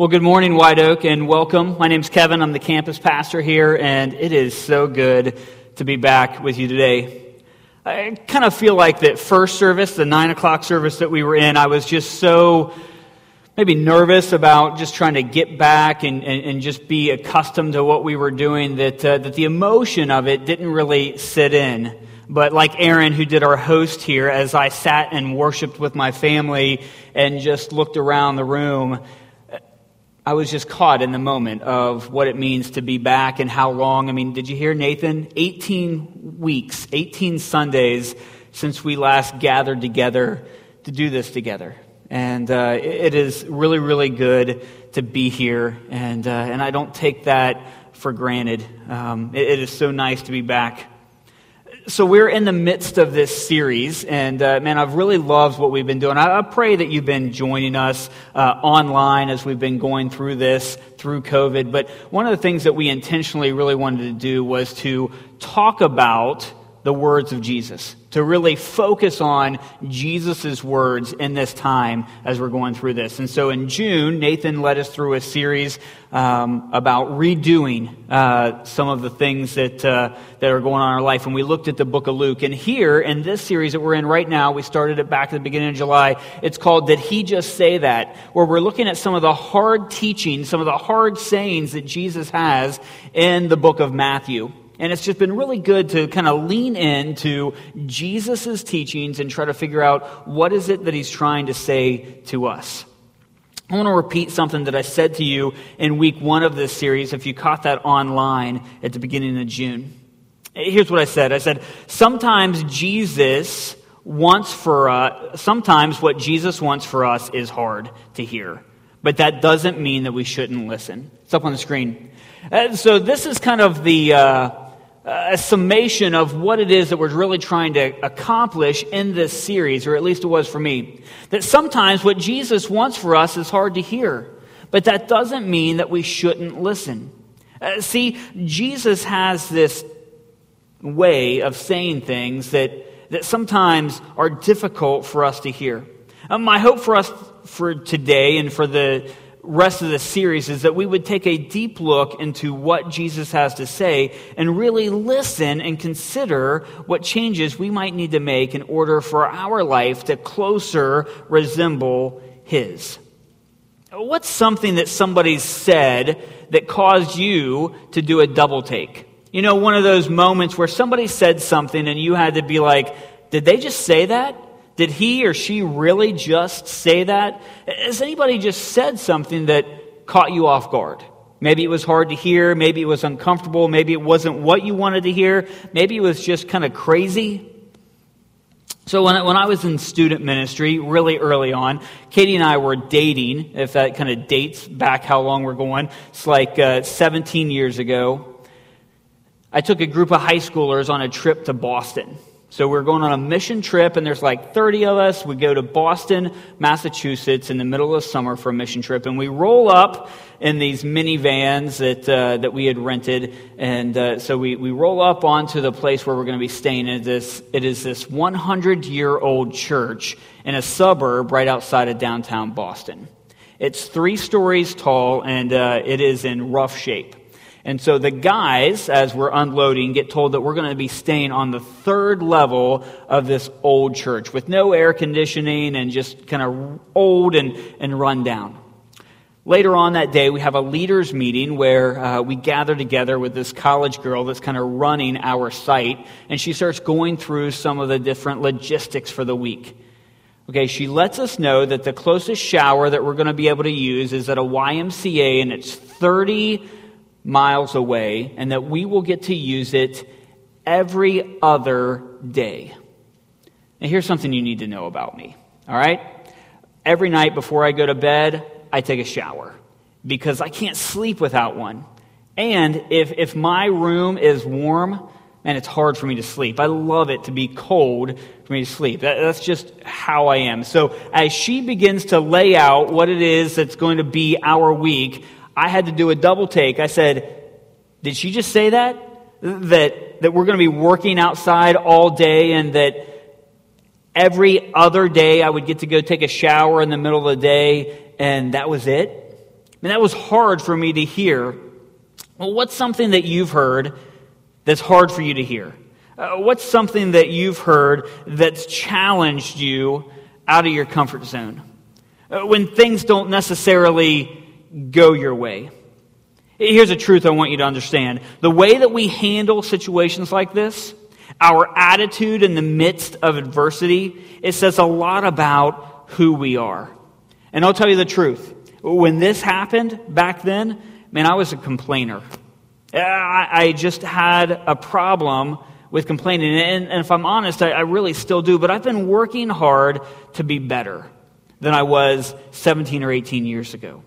Well, good morning, White Oak, and welcome. My name's Kevin. I'm the campus pastor here, and it is so good to be back with you today. I kind of feel like that first service, the nine o'clock service that we were in, I was just so maybe nervous about just trying to get back and, and, and just be accustomed to what we were doing that, uh, that the emotion of it didn't really sit in. But like Aaron, who did our host here, as I sat and worshiped with my family and just looked around the room, I was just caught in the moment of what it means to be back and how long. I mean, did you hear Nathan? 18 weeks, 18 Sundays since we last gathered together to do this together. And uh, it is really, really good to be here. And, uh, and I don't take that for granted. Um, it, it is so nice to be back so we're in the midst of this series, and uh, man, I've really loved what we've been doing. I, I pray that you've been joining us uh, online as we've been going through this through COVID. But one of the things that we intentionally really wanted to do was to talk about the words of Jesus, to really focus on Jesus' words in this time as we're going through this. And so in June, Nathan led us through a series um, about redoing uh, some of the things that, uh, that are going on in our life. And we looked at the book of Luke. And here, in this series that we're in right now, we started it back at the beginning of July. It's called Did He Just Say That? Where we're looking at some of the hard teachings, some of the hard sayings that Jesus has in the book of Matthew. And it's just been really good to kind of lean into Jesus' teachings and try to figure out what is it that he's trying to say to us. I want to repeat something that I said to you in week one of this series, if you caught that online at the beginning of June. Here's what I said I said, sometimes Jesus wants for us, sometimes what Jesus wants for us is hard to hear. But that doesn't mean that we shouldn't listen. It's up on the screen. Uh, so this is kind of the, uh, a summation of what it is that we're really trying to accomplish in this series, or at least it was for me. That sometimes what Jesus wants for us is hard to hear, but that doesn't mean that we shouldn't listen. Uh, see, Jesus has this way of saying things that, that sometimes are difficult for us to hear. Um, my hope for us for today and for the rest of the series is that we would take a deep look into what Jesus has to say and really listen and consider what changes we might need to make in order for our life to closer resemble His. What's something that somebody said that caused you to do a double take? You know, one of those moments where somebody said something and you had to be like, did they just say that? Did he or she really just say that? Has anybody just said something that caught you off guard? Maybe it was hard to hear. Maybe it was uncomfortable. Maybe it wasn't what you wanted to hear. Maybe it was just kind of crazy. So when I, when I was in student ministry, really early on, Katie and I were dating, if that kind of dates back how long we're going. It's like uh, 17 years ago. I took a group of high schoolers on a trip to Boston. So we're going on a mission trip, and there's like 30 of us. We go to Boston, Massachusetts in the middle of summer for a mission trip, and we roll up in these minivans that, uh, that we had rented. And uh, so we, we roll up onto the place where we're going to be staying. It is, it is this 100 year old church in a suburb right outside of downtown Boston. It's three stories tall, and uh, it is in rough shape. And so the guys, as we're unloading, get told that we're going to be staying on the third level of this old church with no air conditioning and just kind of old and, and run down. Later on that day, we have a leaders meeting where uh, we gather together with this college girl that's kind of running our site, and she starts going through some of the different logistics for the week. Okay, she lets us know that the closest shower that we're going to be able to use is at a YMCA, and it's 30 miles away and that we will get to use it every other day. Now, here's something you need to know about me, all right? Every night before I go to bed, I take a shower because I can't sleep without one. And if, if my room is warm, man, it's hard for me to sleep. I love it to be cold for me to sleep. That, that's just how I am. So as she begins to lay out what it is that's going to be our week, I had to do a double take. I said, Did she just say that? That, that we're going to be working outside all day and that every other day I would get to go take a shower in the middle of the day and that was it? I mean, that was hard for me to hear. Well, what's something that you've heard that's hard for you to hear? Uh, what's something that you've heard that's challenged you out of your comfort zone? Uh, when things don't necessarily go your way. Here's a truth I want you to understand. The way that we handle situations like this, our attitude in the midst of adversity, it says a lot about who we are. And I'll tell you the truth. When this happened back then, man, I was a complainer. I, just had a problem with complaining. And, if I'm honest, I really still do. But I've been working hard to be better than I was 17 or 18 years ago.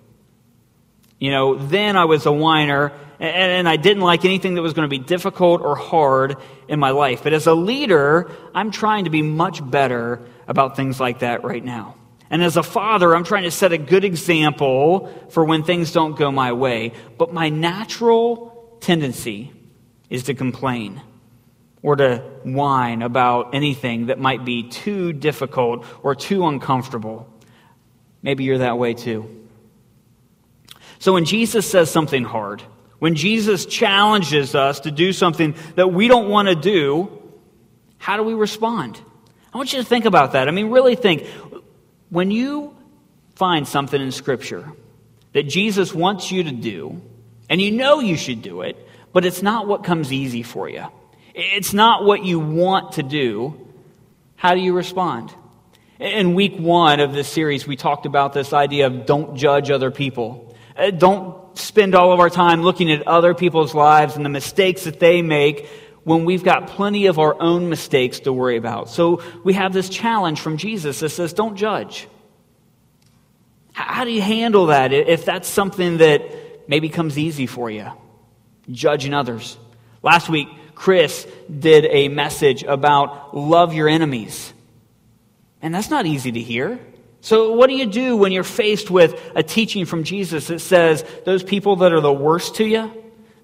You know, then I was a whiner and, and I didn't like anything that was going to be difficult or hard in my life. But as a leader, I'm trying to be much better about things like that right now. And as a father, I'm trying to set a good example for when things don't go my way. But my natural tendency is to complain or to whine about anything that might be too difficult or too uncomfortable. Maybe you're that way too. So when Jesus says something hard, when Jesus challenges us to do something that we don't want to do, how do we respond? I want you to think about that. I mean, really think. When you find something in Scripture that Jesus wants you to do, and you know you should do it, but it's not what comes easy for you, it's not what you want to do, how do you respond? In week one of this series, we talked about this idea of don't judge other people. Uh, don't spend all of our time looking at other people's lives and the mistakes that they make when we've got plenty of our own mistakes to worry about. So we have this challenge from Jesus that says, don't judge. How do you handle that if that's something that maybe comes easy for you? Judging others. Last week, Chris did a message about love your enemies. And that's not easy to hear. So, what do you do when you're faced with a teaching from Jesus that says those people that are the worst to you,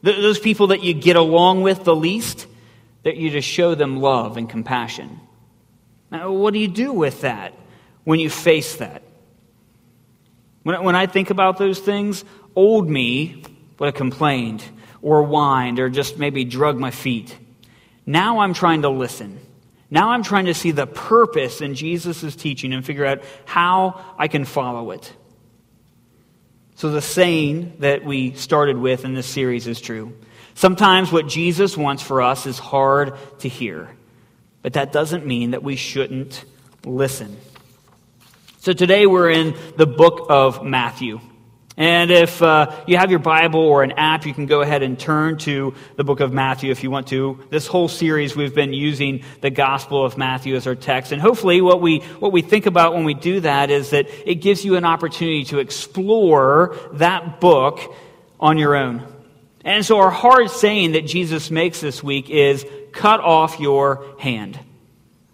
those people that you get along with the least, that you just show them love and compassion? Now, what do you do with that when you face that? When, when I think about those things, old me would have complained or whined or just maybe drug my feet. Now I'm trying to listen. Now I'm trying to see the purpose in Jesus' teaching and figure out how I can follow it. So, the saying that we started with in this series is true. Sometimes what Jesus wants for us is hard to hear, but that doesn't mean that we shouldn't listen. So, today we're in the book of Matthew. And if uh, you have your Bible or an app, you can go ahead and turn to the book of Matthew if you want to. This whole series, we've been using the Gospel of Matthew as our text. And hopefully, what we, what we think about when we do that is that it gives you an opportunity to explore that book on your own. And so, our hard saying that Jesus makes this week is cut off your hand.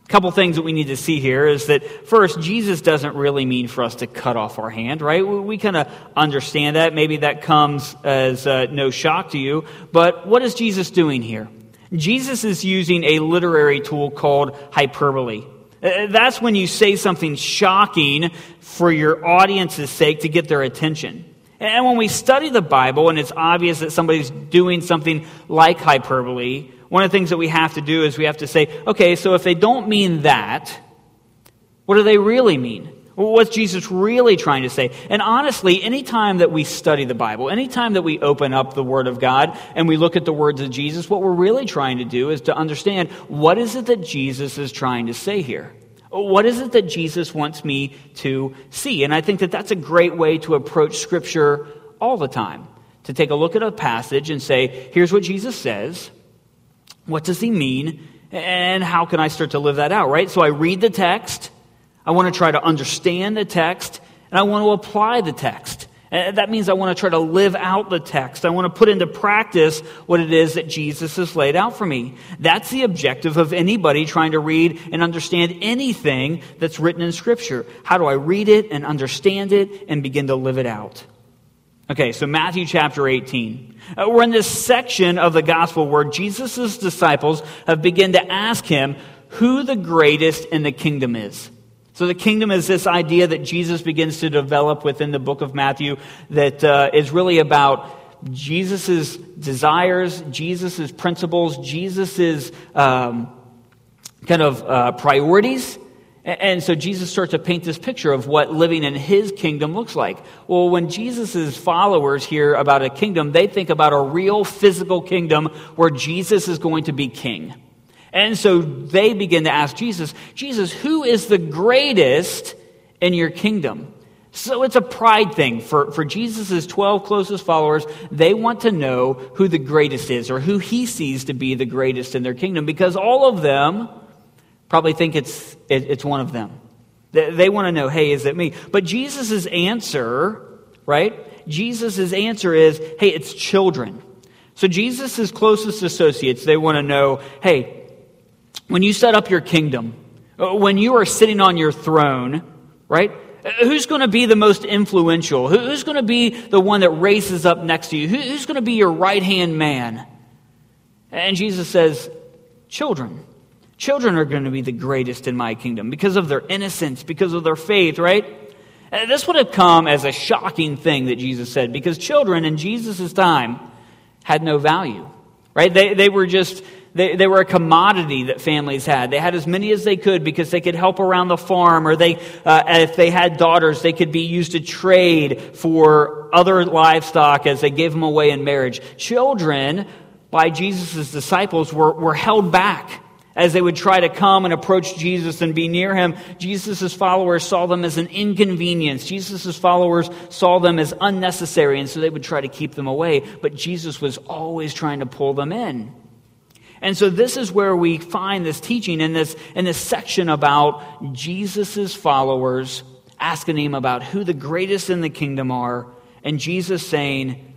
A couple things that we need to see here is that first, Jesus doesn't really mean for us to cut off our hand, right? We, we kind of understand that. Maybe that comes as uh, no shock to you. But what is Jesus doing here? Jesus is using a literary tool called hyperbole. Uh, that's when you say something shocking for your audience's sake to get their attention. And when we study the Bible and it's obvious that somebody's doing something like hyperbole, one of the things that we have to do is we have to say, okay, so if they don't mean that, what do they really mean? What's Jesus really trying to say? And honestly, anytime that we study the Bible, anytime that we open up the Word of God and we look at the words of Jesus, what we're really trying to do is to understand what is it that Jesus is trying to say here? What is it that Jesus wants me to see? And I think that that's a great way to approach Scripture all the time. To take a look at a passage and say, here's what Jesus says. What does he mean? And how can I start to live that out, right? So I read the text. I want to try to understand the text. And I want to apply the text. And that means I want to try to live out the text. I want to put into practice what it is that Jesus has laid out for me. That's the objective of anybody trying to read and understand anything that's written in Scripture. How do I read it and understand it and begin to live it out? Okay, so Matthew chapter 18. Uh, we're in this section of the gospel where Jesus' disciples have begun to ask him who the greatest in the kingdom is. So the kingdom is this idea that Jesus begins to develop within the book of Matthew that uh, is really about Jesus' desires, Jesus' principles, Jesus' um, kind of uh, priorities. And so Jesus starts to paint this picture of what living in his kingdom looks like. Well, when Jesus' followers hear about a kingdom, they think about a real physical kingdom where Jesus is going to be king. And so they begin to ask Jesus, Jesus, who is the greatest in your kingdom? So it's a pride thing for, for Jesus' 12 closest followers. They want to know who the greatest is or who he sees to be the greatest in their kingdom because all of them probably think it's, it, it's one of them. They, they want to know, hey, is it me? But Jesus' answer, right? Jesus' answer is, hey, it's children. So Jesus' closest associates, they want to know, hey, when you set up your kingdom, uh, when you are sitting on your throne, right? Uh, who's going to be the most influential? Who's going to be the one that races up next to you? Who's going to be your right hand man? And Jesus says, Children. Children are going to be the greatest in my kingdom because of their innocence, because of their faith, right? And this would have come as a shocking thing that Jesus said because children in Jesus' time had no value, right? They, they were just they, they were a commodity that families had. They had as many as they could because they could help around the farm, or they, uh, if they had daughters, they could be used to trade for other livestock as they gave them away in marriage. Children, by Jesus' disciples, were, were held back as they would try to come and approach Jesus and be near him, Jesus' followers saw them as an inconvenience. Jesus' followers saw them as unnecessary, and so they would try to keep them away. But Jesus was always trying to pull them in. And so this is where we find this teaching in this, in this section about Jesus' followers asking him about who the greatest in the kingdom are, and Jesus saying,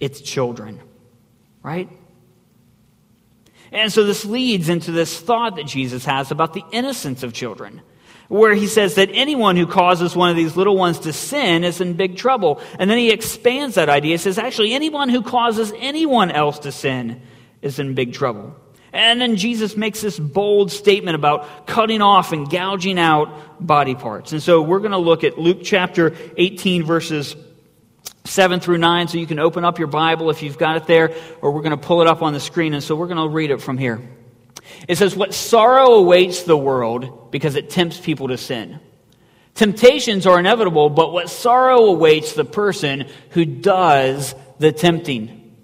it's children, right? And so this leads into this thought that Jesus has about the innocence of children, where he says that anyone who causes one of these little ones to sin is in big trouble. And then he expands that idea. He says, actually, anyone who causes anyone else to sin is in big trouble. And then Jesus makes this bold statement about cutting off and gouging out body parts. And so we're going to look at Luke chapter 18, verses 7 through 9. So you can open up your Bible if you've got it there, or we're going to pull it up on the screen. And so we're going to read it from here. It says, What sorrow awaits the world because it tempts people to sin. Temptations are inevitable, but what sorrow awaits the person who does the tempting.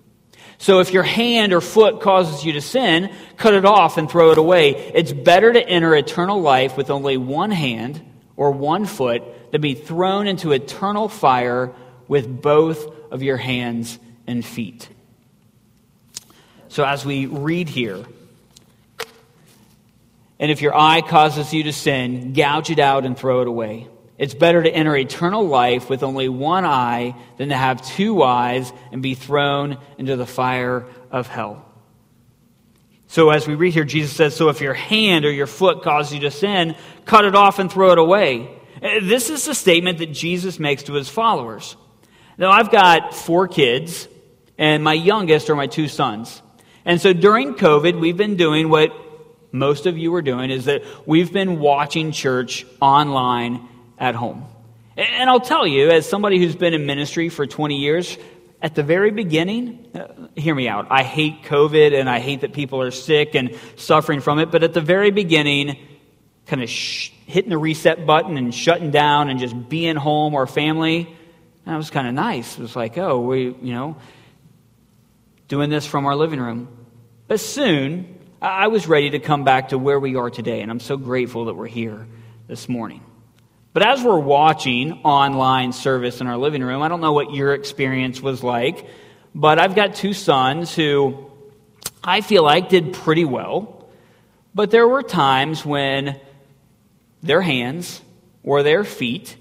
So if your hand or foot causes you to sin, cut it off and throw it away. It's better to enter eternal life with only one hand or one foot than be thrown into eternal fire with both of your hands and feet. So as we read here, and if your eye causes you to sin, gouge it out and throw it away. It's better to enter eternal life with only one eye than to have two eyes and be thrown into the fire of hell. So, as we read here, Jesus says, So if your hand or your foot causes you to sin, cut it off and throw it away. Uh, this is the statement that Jesus makes to his followers. Now, I've got four kids, and my youngest are my two sons. And so during COVID, we've been doing what most of you are doing is that we've been watching church online at home. And I'll tell you, as somebody who's been in ministry for 20 years, at the very beginning, uh, hear me out. I hate COVID and I hate that people are sick and suffering from it, but at the very beginning, kind of sh- hitting the reset button and shutting down and just being home or family, that was kind of nice. It was like, oh, we, you know, doing this from our living room. But soon, I was ready to come back to where we are today, and I'm so grateful that we're here this morning. But as we're watching online service in our living room, I don't know what your experience was like, but I've got two sons who I feel like did pretty well. But there were times when their hands or their feet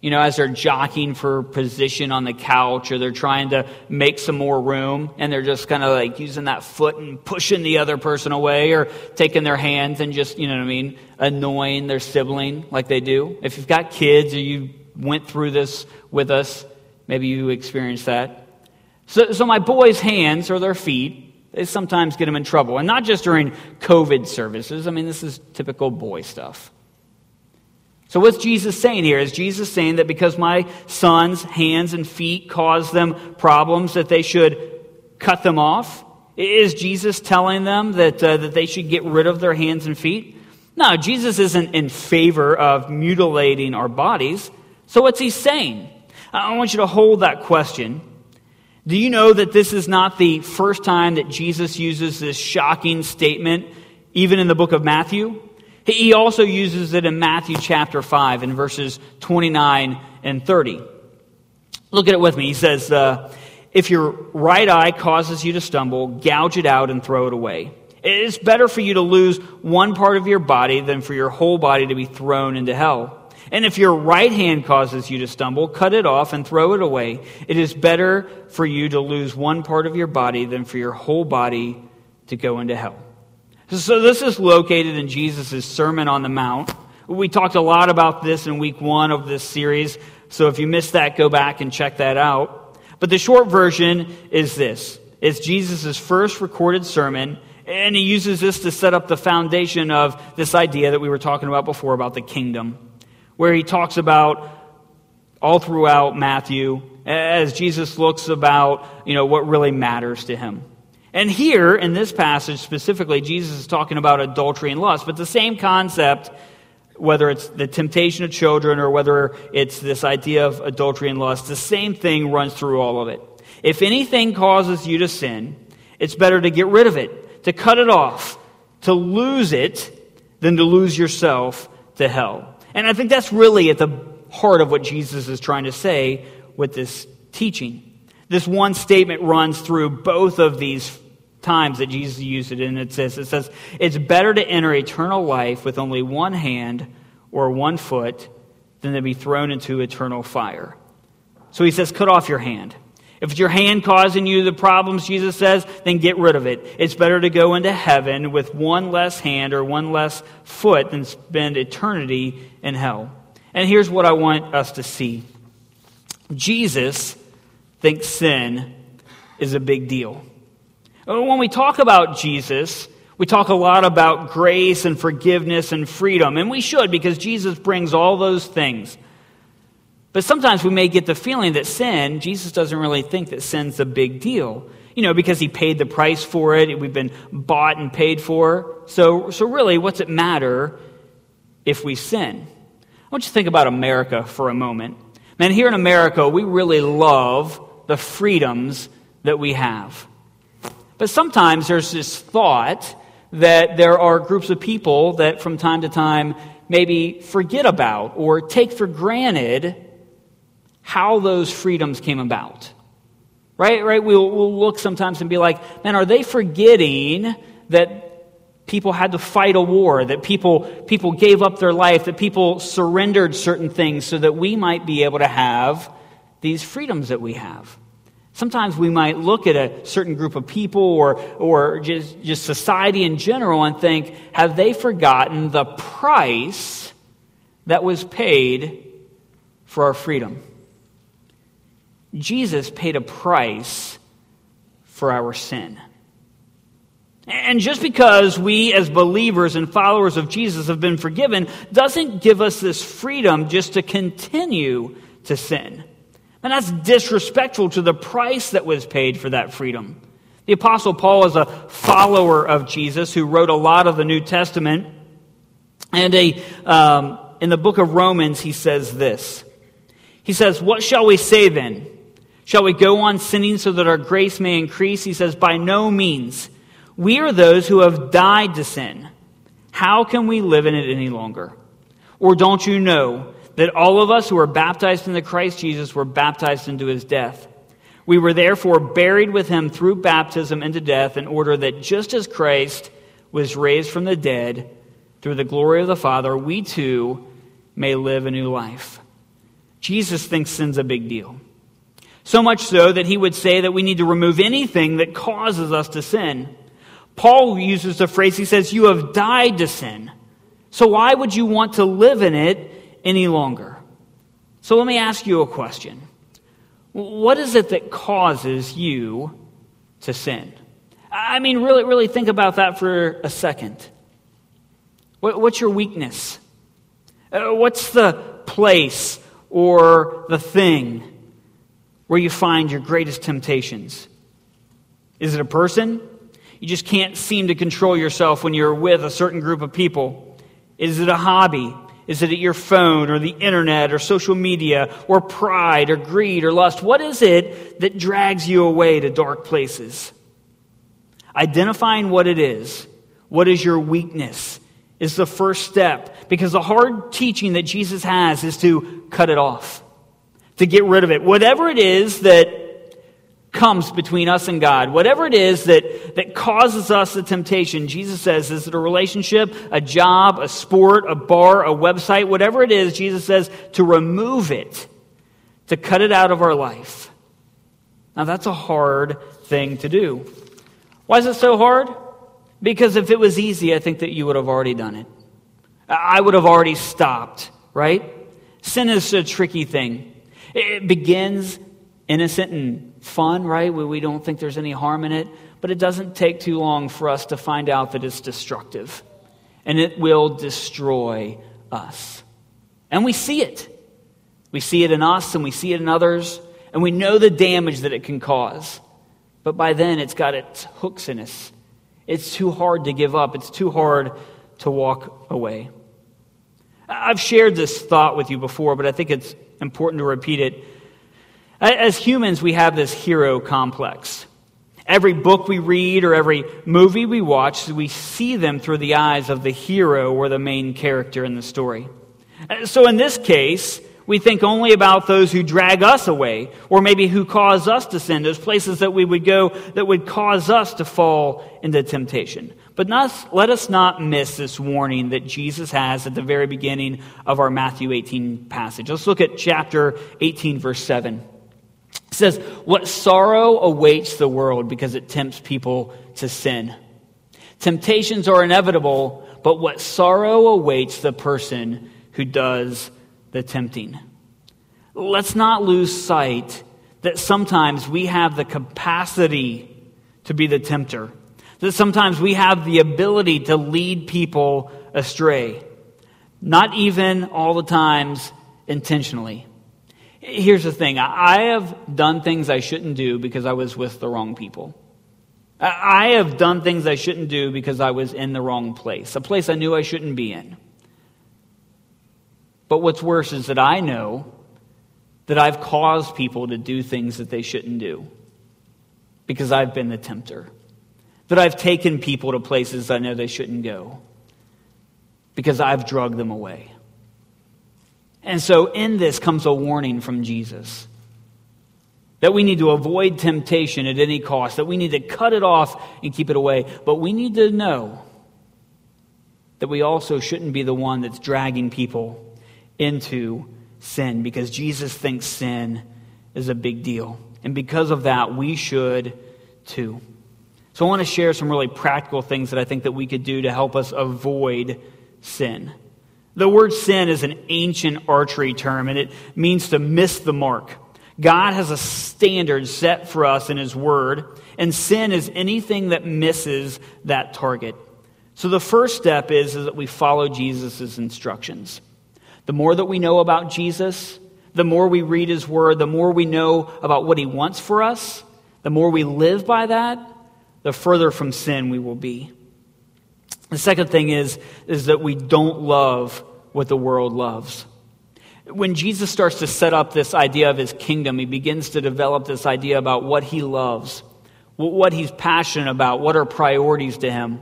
you know, as they're jockeying for position on the couch or they're trying to make some more room and they're just kind of like using that foot and pushing the other person away or taking their hands and just, you know what I mean, annoying their sibling like they do. If you've got kids or you went through this with us, maybe you experienced that. So, so my boys' hands or their feet, they sometimes get them in trouble. And not just during COVID services. I mean, this is typical boy stuff. So, what's Jesus saying here? Is Jesus saying that because my son's hands and feet cause them problems, that they should cut them off? Is Jesus telling them that, uh, that they should get rid of their hands and feet? No, Jesus isn't in favor of mutilating our bodies. So, what's he saying? I want you to hold that question. Do you know that this is not the first time that Jesus uses this shocking statement, even in the book of Matthew? He also uses it in Matthew chapter 5 in verses 29 and 30. Look at it with me. He says, uh, If your right eye causes you to stumble, gouge it out and throw it away. It's better for you to lose one part of your body than for your whole body to be thrown into hell. And if your right hand causes you to stumble, cut it off and throw it away. It is better for you to lose one part of your body than for your whole body to go into hell. So this is located in Jesus' Sermon on the Mount. We talked a lot about this in week one of this series. So if you missed that, go back and check that out. But the short version is this. It's Jesus' first recorded sermon, and he uses this to set up the foundation of this idea that we were talking about before about the kingdom, where he talks about all throughout Matthew as Jesus looks about, you know, what really matters to him. And here, in this passage specifically, Jesus is talking about adultery and lust, but the same concept, whether it's the temptation of children or whether it's this idea of adultery and lust, the same thing runs through all of it. If anything causes you to sin, it's better to get rid of it, to cut it off, to lose it, than to lose yourself to hell. And I think that's really at the heart of what Jesus is trying to say with this teaching. This one statement runs through both of these times that Jesus used it, and it says, it says, it's better to enter eternal life with only one hand or one foot than to be thrown into eternal fire. So he says, cut off your hand. If it's your hand causing you the problems, Jesus says, then get rid of it. It's better to go into heaven with one less hand or one less foot than spend eternity in hell. And here's what I want us to see Jesus thinks sin is a big deal. When we talk about Jesus, we talk a lot about grace and forgiveness and freedom, and we should because Jesus brings all those things. But sometimes we may get the feeling that sin, Jesus doesn't really think that sin's a big deal. You know, because he paid the price for it, we've been bought and paid for. So, so really, what's it matter if we sin? I want you to think about America for a moment. Man, here in America, we really love the freedoms that we have. But sometimes there's this thought that there are groups of people that from time to time maybe forget about or take for granted how those freedoms came about. Right? Right? We'll, we'll look sometimes and be like, man, are they forgetting that people had to fight a war, that people, people gave up their life, that people surrendered certain things so that we might be able to have these freedoms that we have? Sometimes we might look at a certain group of people or, or just, just society in general and think, have they forgotten the price that was paid for our freedom? Jesus paid a price for our sin. And just because we, as believers and followers of Jesus, have been forgiven, doesn't give us this freedom just to continue to sin. And that's disrespectful to the price that was paid for that freedom. The Apostle Paul is a follower of Jesus who wrote a lot of the New Testament. And a, um, in the book of Romans, he says this He says, What shall we say then? Shall we go on sinning so that our grace may increase? He says, By no means. We are those who have died to sin. How can we live in it any longer? Or don't you know that all of us who were baptized into Christ Jesus were baptized into his death. We were therefore buried with him through baptism into death, in order that just as Christ was raised from the dead through the glory of the Father, we too may live a new life. Jesus thinks sin's a big deal. So much so that he would say that we need to remove anything that causes us to sin. Paul uses the phrase, he says, You have died to sin. So why would you want to live in it any longer. So let me ask you a question. What is it that causes you to sin? I mean, really, really think about that for a second. What's your weakness? Uh, what's the place or the thing where you find your greatest temptations? Is it a person? You just can't seem to control yourself when you're with a certain group of people. Is it a hobby? Is it at your phone or the internet or social media or pride or greed or lust? What is it that drags you away to dark places? Identifying what it is, what is your weakness, is the first step because the hard teaching that Jesus has is to cut it off, to get rid of it. Whatever it is that comes between us and God, whatever it is that, that causes us the temptation, Jesus says, is it a relationship, a job, a sport, a bar, a website, whatever it is, Jesus says to remove it, to cut it out of our life. Now that's a hard thing to do. Why is it so hard? Because if it was easy, I think that you would have already done it. I would have already stopped, right? Sin is a tricky thing. It begins innocent and fun, right? We don't think there's any harm in it. But it doesn't take too long for us to find out that it's destructive. And it will destroy us. And we see it. We see it in us and we see it in others. And we know the damage that it can cause. But by then, it's got its hooks in us. It's too hard to give up, it's too hard to walk away. I've shared this thought with you before, but I think it's important to repeat it. As humans, we have this hero complex. Every book we read or every movie we watch, we see them through the eyes of the hero or the main character in the story. Uh, so in this case, we think only about those who drag us away, or maybe who cause us to sin, those places that we would go that would cause us to fall into temptation. But not, let us not miss this warning that Jesus has at the very beginning of our Matthew 18 passage. Let's look at chapter 18, verse 7. It says, What sorrow awaits the world because it tempts people to sin. Temptations are inevitable, but what sorrow awaits the person who does the tempting. Let's not lose sight that sometimes we have the capacity to be the tempter, that sometimes we have the ability to lead people astray, not even all the times intentionally. Here's the thing I have done things I shouldn't do because I was with the wrong people. I have done things I shouldn't do because I was in the wrong place, a place I knew I shouldn't be in. But what's worse is that I know that I've caused people to do things that they shouldn't do because I've been the tempter. That I've taken people to places I know they shouldn't go because I've drugged them away. And so, in this comes a warning from Jesus that we need to avoid temptation at any cost, that we need to cut it off and keep it away. But we need to know that we also shouldn't be the one that's dragging people into sin because Jesus thinks sin is a big deal. And because of that, we should too. So I want to share some really practical things that I think that we could do to help us avoid sin. The word sin is an ancient archery term and it means to miss the mark. God has a standard set for us in his word, and sin is anything that misses that target. So the first step is, is that we follow Jesus' instructions. The more that we know about Jesus, the more we read his word, the more we know about what he wants for us, the more we live by that, the further from sin we will be. The second thing is, is that we don't love what the world loves. When Jesus starts to set up this idea of his kingdom, he begins to develop this idea about what he loves, what he's passionate about, what are priorities to him.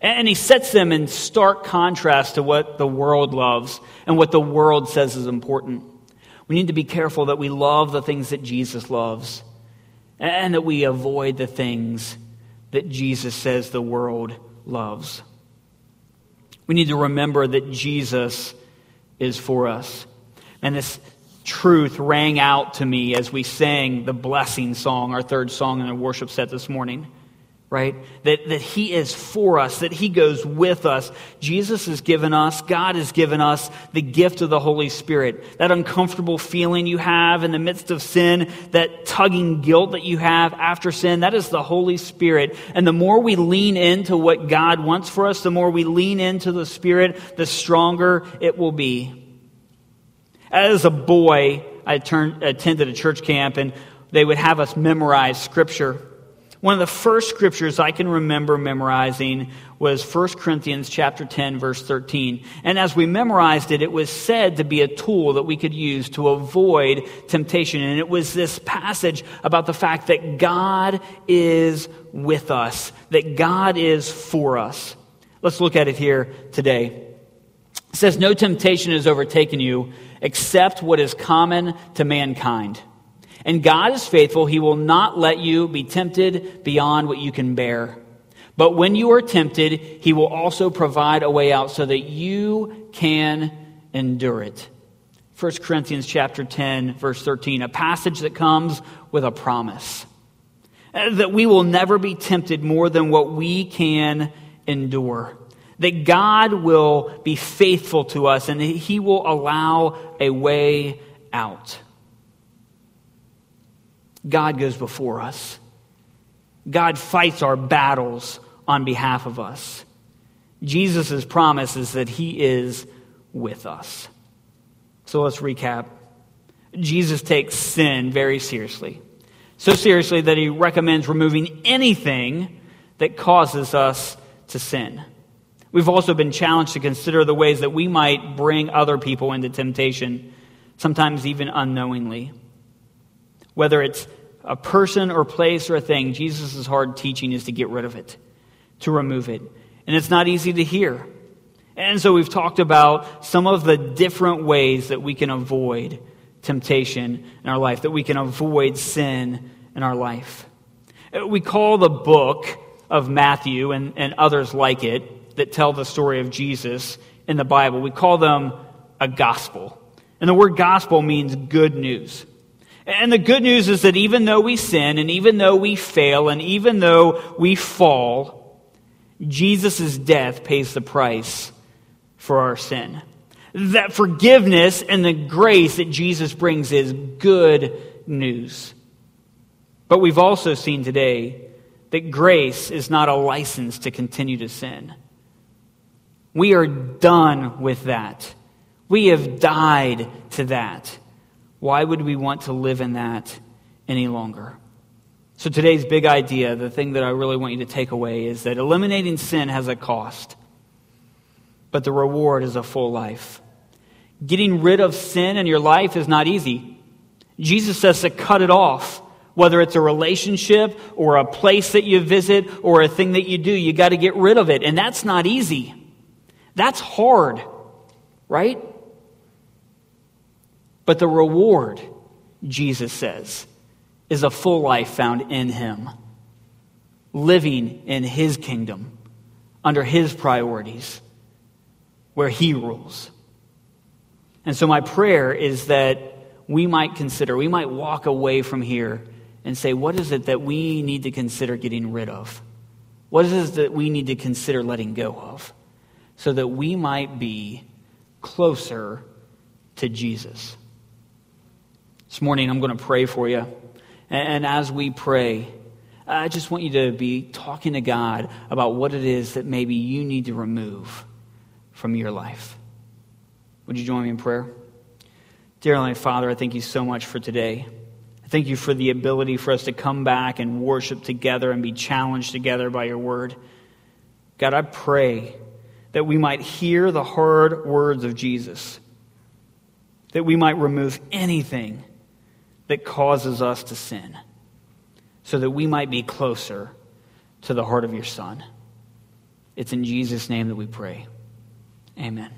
And he sets them in stark contrast to what the world loves and what the world says is important. We need to be careful that we love the things that Jesus loves and that we avoid the things that Jesus says the world loves. We need to remember that Jesus is for us. And this truth rang out to me as we sang the blessing song, our third song in the worship set this morning. Right? That, that He is for us, that He goes with us. Jesus has given us, God has given us the gift of the Holy Spirit. That uncomfortable feeling you have in the midst of sin, that tugging guilt that you have after sin, that is the Holy Spirit. And the more we lean into what God wants for us, the more we lean into the Spirit, the stronger it will be. As a boy, I turned, attended a church camp and they would have us memorize scripture. One of the first scriptures I can remember memorizing was 1 Corinthians chapter 10 verse 13. And as we memorized it, it was said to be a tool that we could use to avoid temptation. And it was this passage about the fact that God is with us, that God is for us. Let's look at it here today. It says, No temptation has overtaken you except what is common to mankind. And God is faithful. He will not let you be tempted beyond what you can bear. But when you are tempted, He will also provide a way out so that you can endure it. 1 Corinthians chapter 10 verse 13, a passage that comes with a promise. That we will never be tempted more than what we can endure. That God will be faithful to us and He will allow a way out. God goes before us. God fights our battles on behalf of us. Jesus' promise is that he is with us. So let's recap. Jesus takes sin very seriously. So seriously that he recommends removing anything that causes us to sin. We've also been challenged to consider the ways that we might bring other people into temptation, sometimes even unknowingly. Whether it's a person or place or a thing, Jesus' hard teaching is to get rid of it, to remove it. And it's not easy to hear. And so we've talked about some of the different ways that we can avoid temptation in our life, that we can avoid sin in our life. We call the book of Matthew and, and others like it that tell the story of Jesus in the Bible, we call them a gospel. And the word gospel means good news. And the good news is that even though we sin and even though we fail and even though we fall, Jesus' death pays the price for our sin. That forgiveness and the grace that Jesus brings is good news. But we've also seen today that grace is not a license to continue to sin. We are done with that. We have died to that. Why would we want to live in that any longer? So, today's big idea, the thing that I really want you to take away, is that eliminating sin has a cost, but the reward is a full life. Getting rid of sin in your life is not easy. Jesus says to cut it off. Whether it's a relationship or a place that you visit or a thing that you do, you got to get rid of it. And that's not easy. That's hard, right? But the reward, Jesus says, is a full life found in Him, living in His kingdom, under His priorities, where He rules. And so, my prayer is that we might consider, we might walk away from here and say, what is it that we need to consider getting rid of? What is it that we need to consider letting go of? So that we might be closer to Jesus. This morning, I'm going to pray for you. And as we pray, I just want you to be talking to God about what it is that maybe you need to remove from your life. Would you join me in prayer? Dear Heavenly Father, I thank you so much for today. I thank you for the ability for us to come back and worship together and be challenged together by your word. God, I pray that we might hear the hard words of Jesus, that we might remove anything that causes us to sin, so that we might be closer to the heart of your Son. It's in Jesus' name that we pray. Amen.